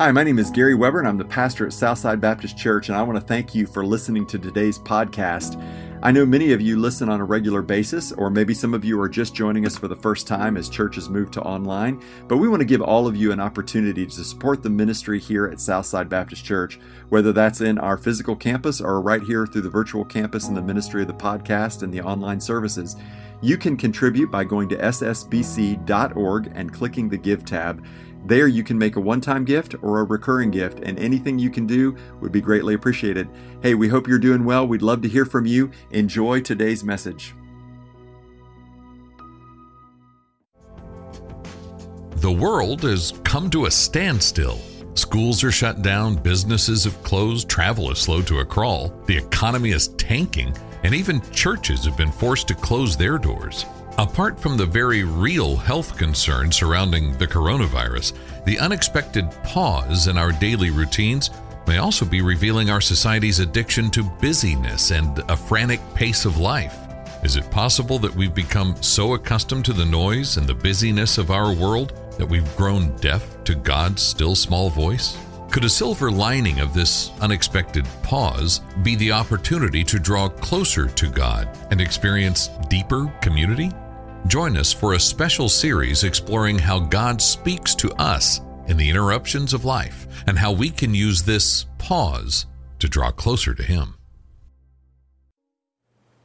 Hi, my name is Gary Weber, and I'm the pastor at Southside Baptist Church, and I want to thank you for listening to today's podcast. I know many of you listen on a regular basis, or maybe some of you are just joining us for the first time as churches move to online, but we want to give all of you an opportunity to support the ministry here at Southside Baptist Church, whether that's in our physical campus or right here through the virtual campus and the ministry of the podcast and the online services. You can contribute by going to ssbc.org and clicking the Give tab. There, you can make a one time gift or a recurring gift, and anything you can do would be greatly appreciated. Hey, we hope you're doing well. We'd love to hear from you. Enjoy today's message. The world has come to a standstill. Schools are shut down, businesses have closed, travel is slow to a crawl, the economy is tanking, and even churches have been forced to close their doors. Apart from the very real health concerns surrounding the coronavirus, the unexpected pause in our daily routines may also be revealing our society's addiction to busyness and a frantic pace of life. Is it possible that we've become so accustomed to the noise and the busyness of our world that we've grown deaf to God's still small voice? Could a silver lining of this unexpected pause be the opportunity to draw closer to God and experience deeper community? Join us for a special series exploring how God speaks to us in the interruptions of life and how we can use this pause to draw closer to Him.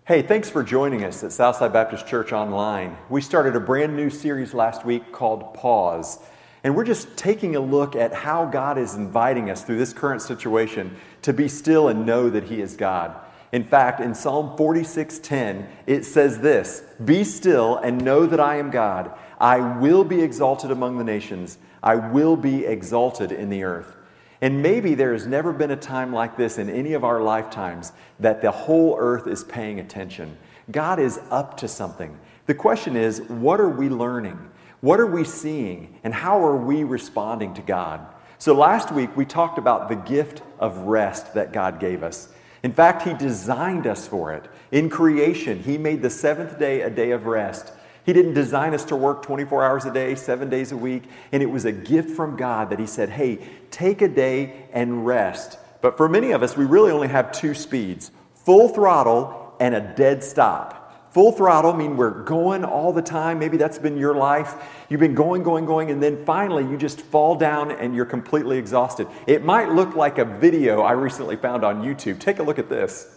Hey, thanks for joining us at Southside Baptist Church Online. We started a brand new series last week called Pause. And we're just taking a look at how God is inviting us through this current situation to be still and know that He is God. In fact, in Psalm 46:10, it says this: "Be still and know that I am God. I will be exalted among the nations. I will be exalted in the earth." And maybe there has never been a time like this in any of our lifetimes that the whole earth is paying attention. God is up to something. The question is, what are we learning? What are we seeing? And how are we responding to God? So last week we talked about the gift of rest that God gave us. In fact, He designed us for it. In creation, He made the seventh day a day of rest. He didn't design us to work 24 hours a day, seven days a week. And it was a gift from God that He said, hey, take a day and rest. But for many of us, we really only have two speeds full throttle and a dead stop. Full throttle mean we're going all the time. Maybe that's been your life. You've been going, going, going, and then finally you just fall down and you're completely exhausted. It might look like a video I recently found on YouTube. Take a look at this.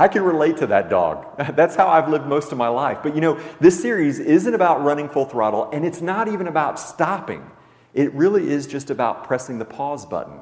I can relate to that dog. That's how I've lived most of my life. But you know, this series isn't about running full throttle, and it's not even about stopping. It really is just about pressing the pause button,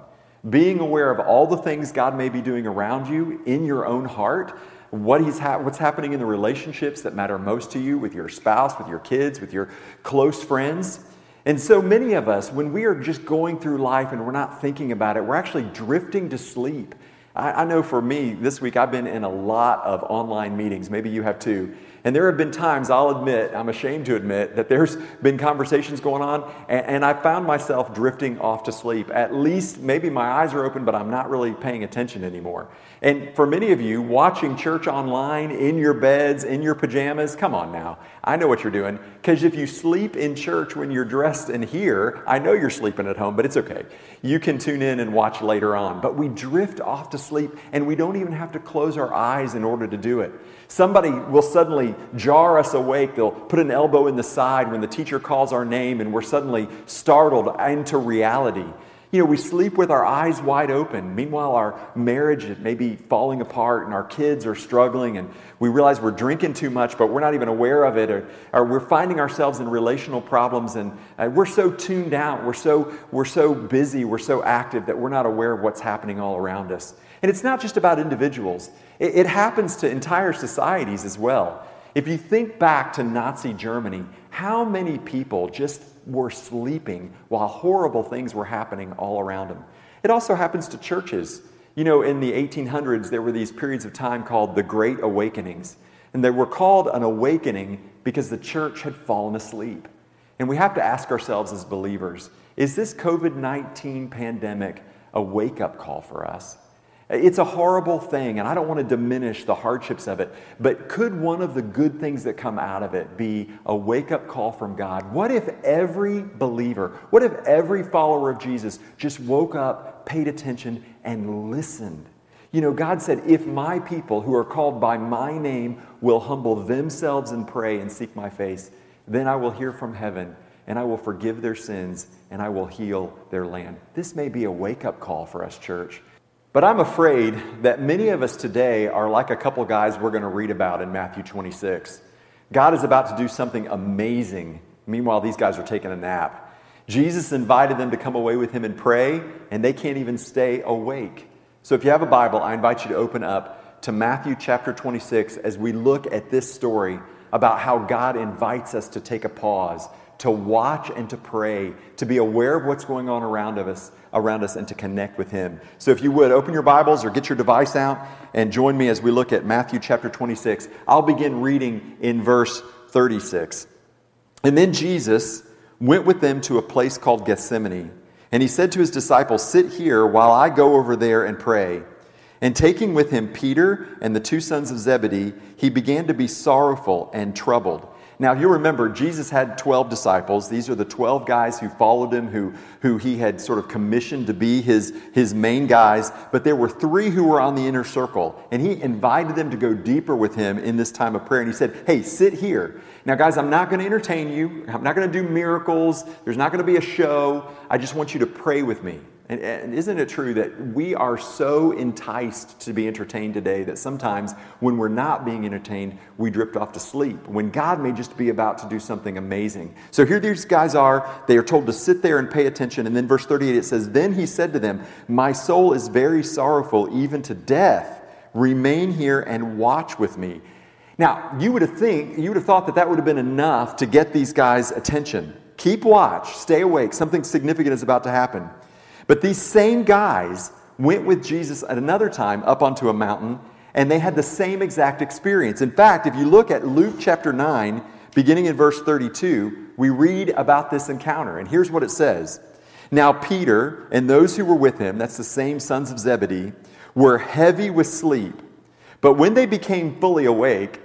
being aware of all the things God may be doing around you in your own heart, what he's ha- what's happening in the relationships that matter most to you with your spouse, with your kids, with your close friends. And so many of us, when we are just going through life and we're not thinking about it, we're actually drifting to sleep. I, I know for me, this week I've been in a lot of online meetings. Maybe you have too. And there have been times, I'll admit, I'm ashamed to admit, that there's been conversations going on, and, and, I found myself drifting off to sleep. At least maybe my eyes are open, but I'm not really paying attention anymore. And for many of you, watching church online, in your beds, in your pajamas, come on now. I know what you're doing. Because if you sleep in church when you're dressed in here, I know you're sleeping at home, but it's okay. You can tune in and watch later on. But we drift off to sleep, and we don't even have to close our eyes in order to do it. Somebody will suddenly jar us awake. They'll put an elbow in the side when the teacher calls our name, and we're suddenly startled into reality. You know, we sleep with our eyes wide open. Meanwhile, our marriage may be falling apart and our kids are struggling, and we realize we're drinking too much, but we're not even aware of it, or, or we're finding ourselves in relational problems, and uh, we're so tuned out, we're so, we're so busy, we're so active that we're not aware of what's happening all around us. And it's not just about individuals, it, it happens to entire societies as well. If you think back to Nazi Germany, how many people just were sleeping while horrible things were happening all around them? It also happens to churches. You know, in the 1800s, there were these periods of time called the Great Awakenings. And they were called an awakening because the church had fallen asleep. And we have to ask ourselves as believers is this COVID 19 pandemic a wake up call for us? It's a horrible thing, and I don't want to diminish the hardships of it, but could one of the good things that come out of it be a wake up call from God? What if every believer, what if every follower of Jesus just woke up, paid attention, and listened? You know, God said, If my people who are called by my name will humble themselves and pray and seek my face, then I will hear from heaven and I will forgive their sins and I will heal their land. This may be a wake up call for us, church. But I'm afraid that many of us today are like a couple guys we're going to read about in Matthew 26. God is about to do something amazing. Meanwhile, these guys are taking a nap. Jesus invited them to come away with him and pray, and they can't even stay awake. So if you have a Bible, I invite you to open up to Matthew chapter 26 as we look at this story about how God invites us to take a pause, to watch and to pray, to be aware of what's going on around of us, around us and to connect with him. So if you would open your Bibles or get your device out and join me as we look at Matthew chapter 26. I'll begin reading in verse 36. And then Jesus went with them to a place called Gethsemane, and he said to his disciples, "Sit here while I go over there and pray." And taking with him Peter and the two sons of Zebedee, he began to be sorrowful and troubled. Now, you remember, Jesus had 12 disciples. These are the 12 guys who followed him, who, who he had sort of commissioned to be his, his main guys. But there were three who were on the inner circle. And he invited them to go deeper with him in this time of prayer. And he said, Hey, sit here. Now, guys, I'm not going to entertain you. I'm not going to do miracles. There's not going to be a show. I just want you to pray with me. And, and, isn't it true that we are so enticed to be entertained today that sometimes when we're not being entertained, we drift off to sleep when God may just be about to do something amazing? So here these guys are. They are told to sit there and pay attention. And then verse 38 it says, Then he said to them, My soul is very sorrowful, even to death. Remain here and watch with me. Now, you would have think you would have thought that that would have been enough to get these guys' attention. Keep watch, stay awake. Something significant is about to happen. But these same guys went with Jesus at another time up onto a mountain, and they had the same exact experience. In fact, if you look at Luke chapter 9, beginning in verse 32, we read about this encounter. And here's what it says Now, Peter and those who were with him, that's the same sons of Zebedee, were heavy with sleep. But when they became fully awake,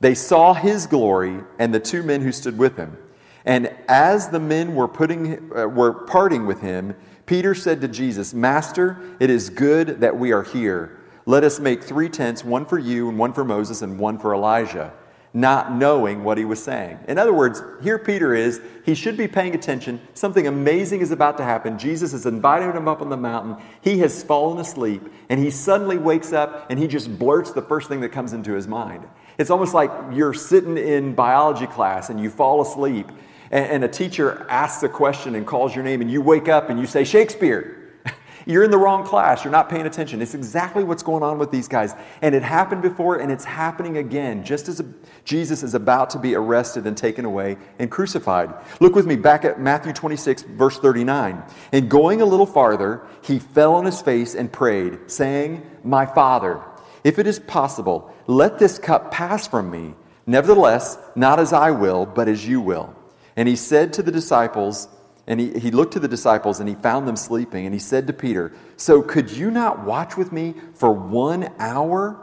they saw his glory and the two men who stood with him. And as the men were, putting, uh, were parting with him, Peter said to Jesus, Master, it is good that we are here. Let us make three tents, one for you, and one for Moses, and one for Elijah, not knowing what he was saying. In other words, here Peter is. He should be paying attention. Something amazing is about to happen. Jesus is inviting him up on the mountain. He has fallen asleep, and he suddenly wakes up and he just blurts the first thing that comes into his mind. It's almost like you're sitting in biology class and you fall asleep and, and a teacher asks a question and calls your name, and you wake up and you say, Shakespeare. You're in the wrong class. You're not paying attention. It's exactly what's going on with these guys. And it happened before, and it's happening again, just as Jesus is about to be arrested and taken away and crucified. Look with me back at Matthew 26, verse 39. And going a little farther, he fell on his face and prayed, saying, My Father, if it is possible, let this cup pass from me. Nevertheless, not as I will, but as you will. And he said to the disciples, and he, he looked to the disciples and he found them sleeping. And he said to Peter, So could you not watch with me for one hour?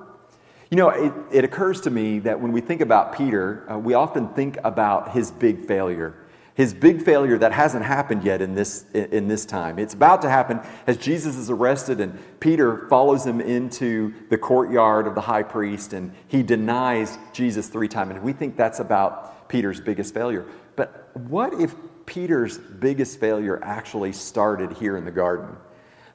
You know, it, it occurs to me that when we think about Peter, uh, we often think about his big failure. His big failure that hasn't happened yet in this, in this time. It's about to happen as Jesus is arrested and Peter follows him into the courtyard of the high priest and he denies Jesus three times. And we think that's about Peter's biggest failure. But what if Peter's biggest failure actually started here in the garden?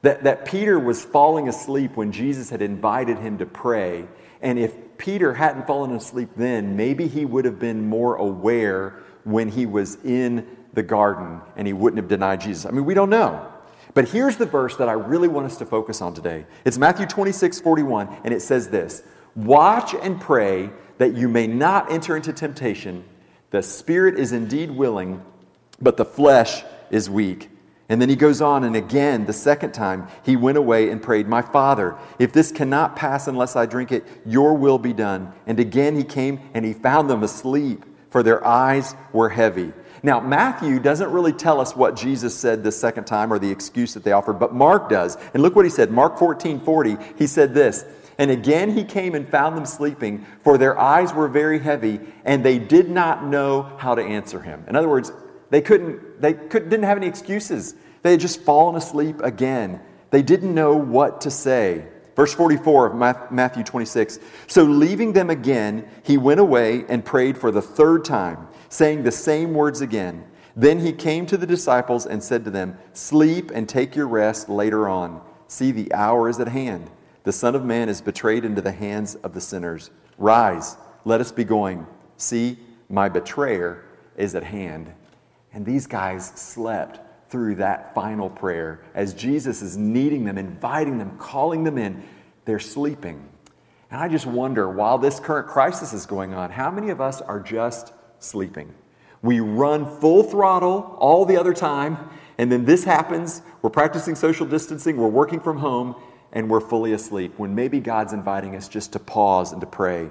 That, that Peter was falling asleep when Jesus had invited him to pray. And if Peter hadn't fallen asleep then, maybe he would have been more aware when he was in the garden and he wouldn't have denied Jesus. I mean, we don't know. But here's the verse that I really want us to focus on today. It's Matthew 26, 41, and it says this Watch and pray that you may not enter into temptation. The spirit is indeed willing, but the flesh is weak. And then he goes on, and again, the second time, he went away and prayed, My Father, if this cannot pass unless I drink it, your will be done. And again he came and he found them asleep, for their eyes were heavy. Now, Matthew doesn't really tell us what Jesus said the second time or the excuse that they offered, but Mark does. And look what he said. Mark 14 40, he said this. And again he came and found them sleeping, for their eyes were very heavy, and they did not know how to answer him. In other words, they couldn't, they couldn't, didn't have any excuses. They had just fallen asleep again. They didn't know what to say. Verse 44 of Matthew 26. So leaving them again, he went away and prayed for the third time, saying the same words again. Then he came to the disciples and said to them, Sleep and take your rest later on. See, the hour is at hand. The Son of Man is betrayed into the hands of the sinners. Rise, let us be going. See, my betrayer is at hand. And these guys slept through that final prayer as Jesus is needing them, inviting them, calling them in. They're sleeping. And I just wonder, while this current crisis is going on, how many of us are just sleeping? We run full throttle all the other time, and then this happens. We're practicing social distancing, we're working from home, and we're fully asleep when maybe God's inviting us just to pause and to pray.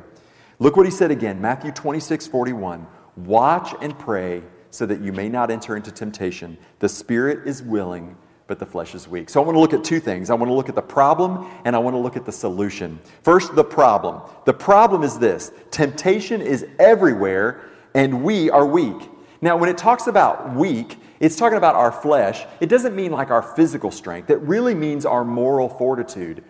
Look what he said again Matthew 26 41. Watch and pray so that you may not enter into temptation. The spirit is willing, but the flesh is weak. So I want to look at two things. I want to look at the problem and I want to look at the solution. First, the problem. The problem is this temptation is everywhere, and we are weak. Now, when it talks about weak, it's talking about our flesh. It doesn't mean like our physical strength, it really means our moral fortitude.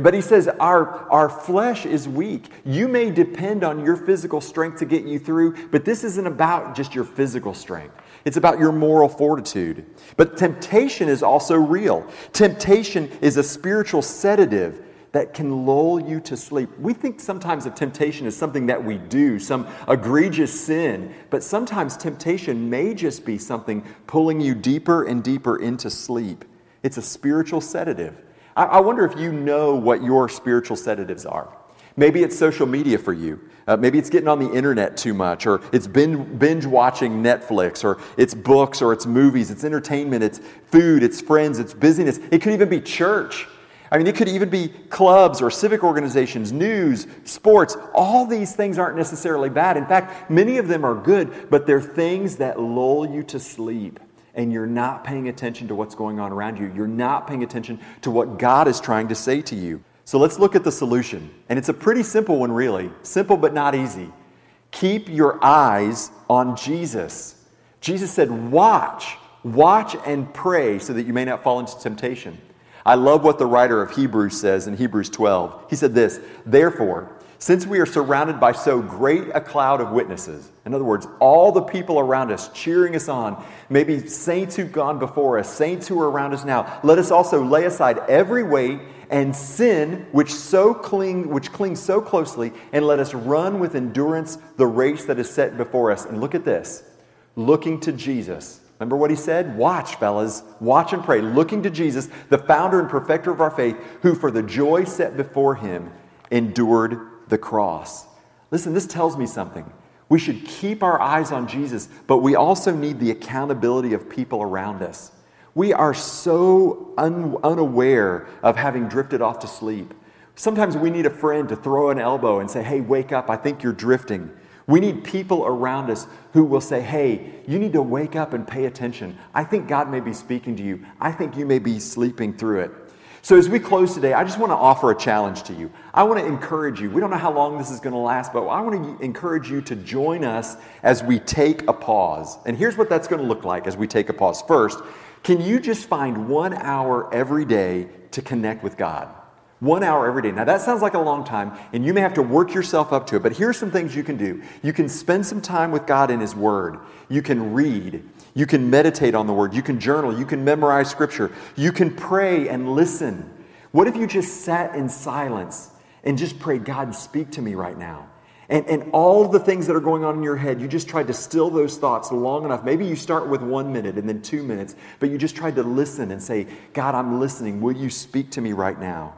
But he says, our, our flesh is weak. You may depend on your physical strength to get you through, but this isn't about just your physical strength. It's about your moral fortitude. But temptation is also real. Temptation is a spiritual sedative that can lull you to sleep. We think sometimes of temptation as something that we do, some egregious sin, but sometimes temptation may just be something pulling you deeper and deeper into sleep. It's a spiritual sedative. I, I wonder if you know what your spiritual sedatives are. Maybe it's social media for you. Uh, maybe it's getting on the internet too much, or it's binge, binge watching Netflix, or it's books, or it's movies, it's entertainment, it's food, it's friends, it's busyness. It could even be church. I mean, it could even be clubs or civic organizations, news, sports. All these things aren't necessarily bad. In fact, many of them are good, but they're things that lull you to sleep and you're not paying attention to what's going on around you. You're not paying attention to what God is trying to say to you. So let's look at the solution. And it's a pretty simple one, really. Simple but not easy. Keep your eyes on Jesus. Jesus said, Watch, watch and pray so that you may not fall into temptation. I love what the writer of Hebrews says in Hebrews 12. He said this Therefore, since we are surrounded by so great a cloud of witnesses, in other words, all the people around us cheering us on, maybe saints who've gone before us, saints who are around us now, let us also lay aside every weight and sin which so cling which clings so closely, and let us run with endurance the race that is set before us. And look at this. Looking to Jesus. Remember what he said? Watch, fellas. Watch and pray. Looking to Jesus, the founder and perfecter of our faith, who for the joy set before him endured the cross. Listen, this tells me something. We should keep our eyes on Jesus, but we also need the accountability of people around us. We are so un- unaware of having drifted off to sleep. Sometimes we need a friend to throw an elbow and say, Hey, wake up, I think you're drifting. We need people around us who will say, Hey, you need to wake up and pay attention. I think God may be speaking to you. I think you may be sleeping through it. So, as we close today, I just want to offer a challenge to you. I want to encourage you. We don't know how long this is going to last, but I want to encourage you to join us as we take a pause. And here's what that's going to look like as we take a pause. First, can you just find one hour every day to connect with God? One hour every day. Now, that sounds like a long time, and you may have to work yourself up to it, but here's some things you can do. You can spend some time with God in His Word. You can read. You can meditate on the Word. You can journal. You can memorize Scripture. You can pray and listen. What if you just sat in silence and just prayed, God, speak to me right now? And, and all the things that are going on in your head, you just tried to still those thoughts long enough. Maybe you start with one minute and then two minutes, but you just tried to listen and say, God, I'm listening. Will you speak to me right now?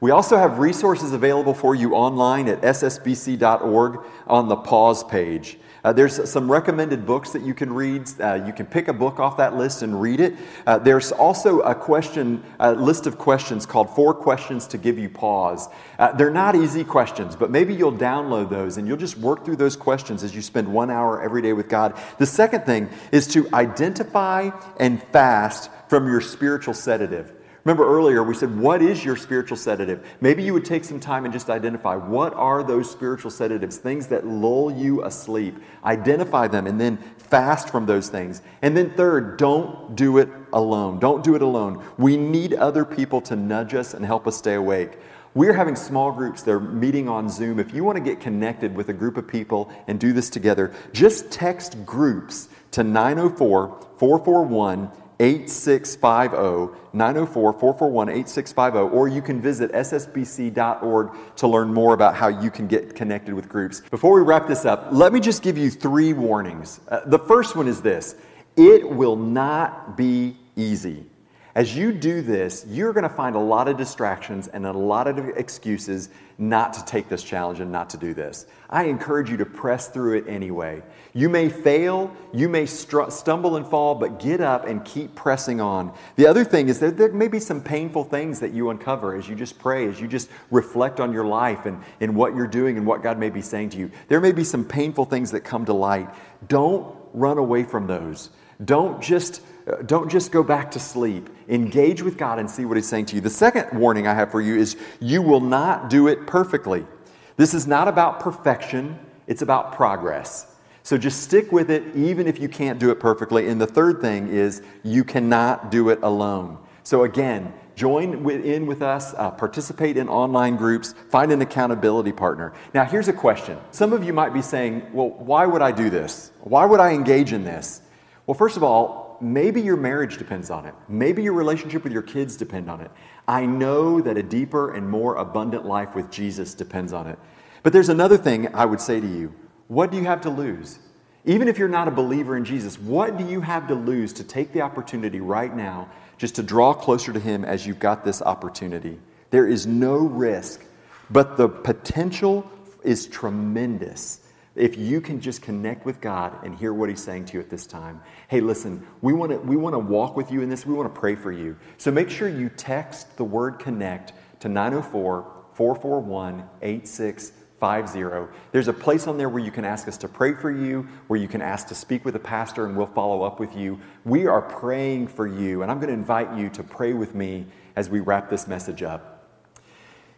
We also have resources available for you online at ssbc.org on the pause page. Uh, there's some recommended books that you can read. Uh, you can pick a book off that list and read it. Uh, there's also a question, a list of questions called Four Questions to Give You Pause. Uh, they're not easy questions, but maybe you'll download those and you'll just work through those questions as you spend one hour every day with God. The second thing is to identify and fast from your spiritual sedative. Remember earlier, we said, What is your spiritual sedative? Maybe you would take some time and just identify what are those spiritual sedatives, things that lull you asleep. Identify them and then fast from those things. And then, third, don't do it alone. Don't do it alone. We need other people to nudge us and help us stay awake. We're having small groups. They're meeting on Zoom. If you want to get connected with a group of people and do this together, just text groups to 904 441 8650 904 441 8650, or you can visit ssbc.org to learn more about how you can get connected with groups. Before we wrap this up, let me just give you three warnings. Uh, the first one is this it will not be easy. As you do this, you're going to find a lot of distractions and a lot of excuses not to take this challenge and not to do this. I encourage you to press through it anyway. You may fail, you may str- stumble and fall, but get up and keep pressing on. The other thing is that there may be some painful things that you uncover as you just pray, as you just reflect on your life and, and what you're doing and what God may be saying to you. There may be some painful things that come to light. Don't run away from those. Don't just don't just go back to sleep. Engage with God and see what He's saying to you. The second warning I have for you is you will not do it perfectly. This is not about perfection, it's about progress. So just stick with it even if you can't do it perfectly. And the third thing is you cannot do it alone. So again, join in with us, uh, participate in online groups, find an accountability partner. Now, here's a question. Some of you might be saying, well, why would I do this? Why would I engage in this? Well, first of all, maybe your marriage depends on it. Maybe your relationship with your kids depend on it. I know that a deeper and more abundant life with Jesus depends on it. But there's another thing I would say to you. What do you have to lose? Even if you're not a believer in Jesus, what do you have to lose to take the opportunity right now just to draw closer to Him as you've got this opportunity? There is no risk, but the potential is tremendous if you can just connect with God and hear what He's saying to you at this time. Hey, listen, we want to we want to walk with you in this. We want to pray for you. So make sure you text the word connect to 904 441 8650. There's a place on there where you can ask us to pray for you, where you can ask to speak with a pastor, and we'll follow up with you. We are praying for you, and I'm going to invite you to pray with me as we wrap this message up.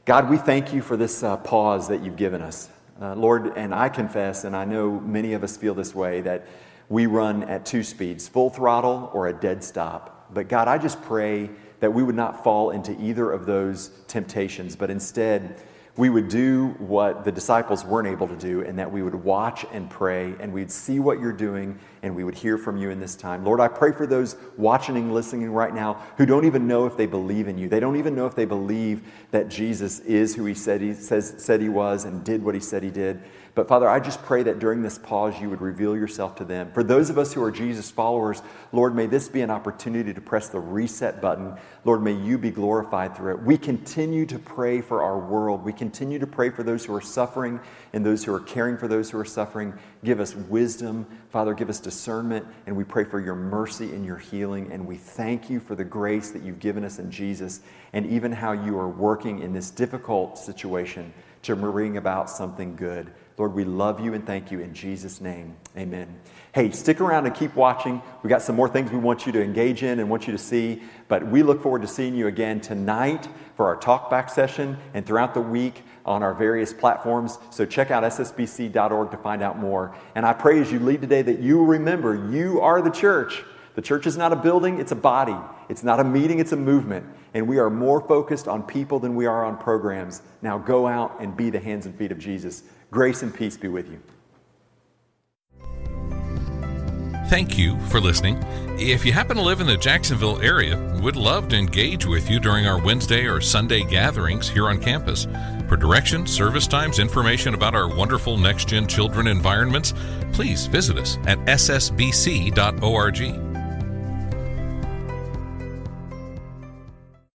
God, we thank you for this uh, pause that you've given us. Uh, Lord, and I confess, and I know many of us feel this way, that we run at two speeds full throttle or a dead stop. But God, I just pray that we would not fall into either of those temptations, but instead, we would do what the disciples weren't able to do, and that we would watch and pray, and we'd see what you're doing, and we would hear from you in this time. Lord, I pray for those watching and listening right now who don't even know if they believe in you. They don't even know if they believe that Jesus is who he said he, says, said he was and did what he said he did. But Father, I just pray that during this pause, you would reveal yourself to them. For those of us who are Jesus followers, Lord, may this be an opportunity to press the reset button. Lord, may you be glorified through it. We continue to pray for our world. We continue to pray for those who are suffering and those who are caring for those who are suffering. Give us wisdom. Father, give us discernment. And we pray for your mercy and your healing. And we thank you for the grace that you've given us in Jesus and even how you are working in this difficult situation to bring about something good. Lord, we love you and thank you in Jesus' name. Amen. Hey, stick around and keep watching. We got some more things we want you to engage in and want you to see. But we look forward to seeing you again tonight for our talkback session and throughout the week on our various platforms. So check out ssbc.org to find out more. And I pray as you lead today that you remember you are the church. The church is not a building, it's a body. It's not a meeting, it's a movement. And we are more focused on people than we are on programs. Now go out and be the hands and feet of Jesus. Grace and peace be with you. Thank you for listening. If you happen to live in the Jacksonville area, we'd love to engage with you during our Wednesday or Sunday gatherings here on campus. For directions, service times, information about our wonderful next gen children environments, please visit us at ssbc.org.